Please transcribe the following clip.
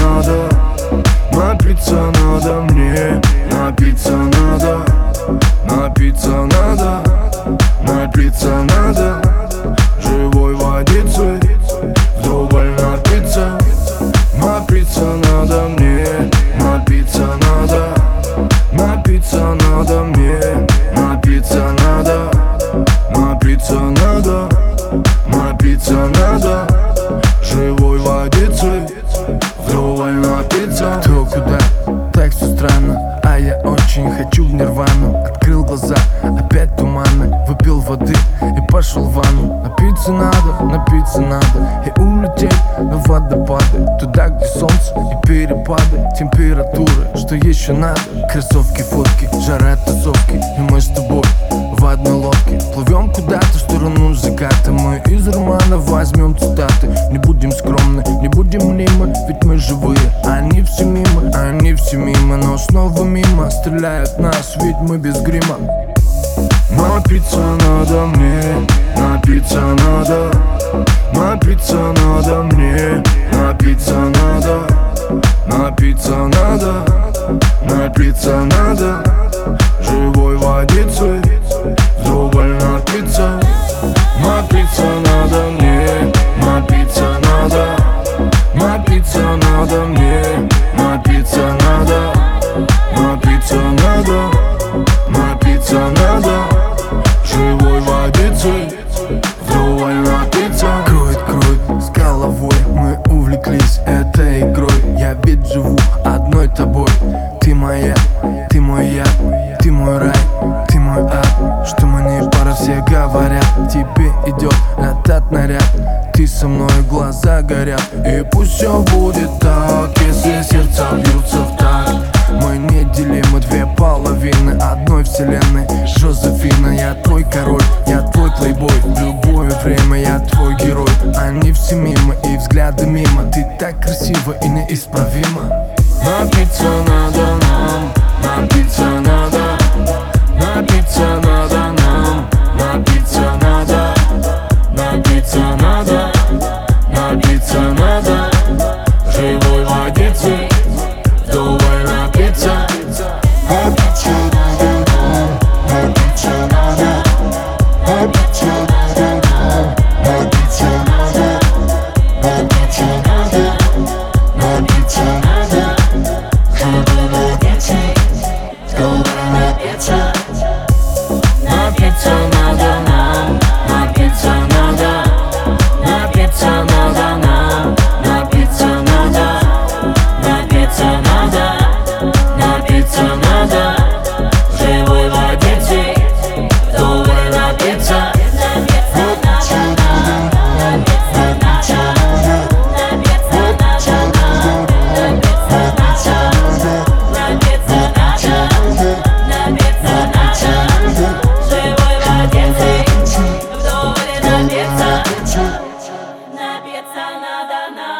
надо. Напиться надо мне, напиться надо. Напиться надо, напиться надо. Живой водицей, вдоволь напиться. Напиться надо мне, Выпил воды и пошел в ванну. Напиться надо, напиться надо. И улететь на водопады Туда, где солнце и перепады Температуры, что еще надо? Кроссовки, фотки, жара тусовки. И мы с тобой в одной лодке. Плывем куда-то в сторону заката. Мы из романа возьмем цитаты. Не будем скромны, не будем мнимы Ведь мы живые, они все мимо Они все мимо, но снова мимо. Стреляют нас, ведь мы без грима Напиться надо мне, напиться надо. Напиться надо мне, напиться надо. Напиться надо, напиться надо. Живой водицей, вдоволь напиться. Напиться надо мне, напиться надо. Напиться надо мне, напиться надо. Напиться надо, напиться надо Ты мой я Ты мой рай, ты мой ад. Что мы не пара, все говорят. Тебе идет этот наряд. Ты со мной, глаза горят. И пусть все будет так Если сердца бьются в такт. Мы неделимы две половины одной вселенной. Жозефина, я твой король, я твой плейбой. В любое время я твой герой. Они все мимо и взгляды мимо. Ты так красива и неисправима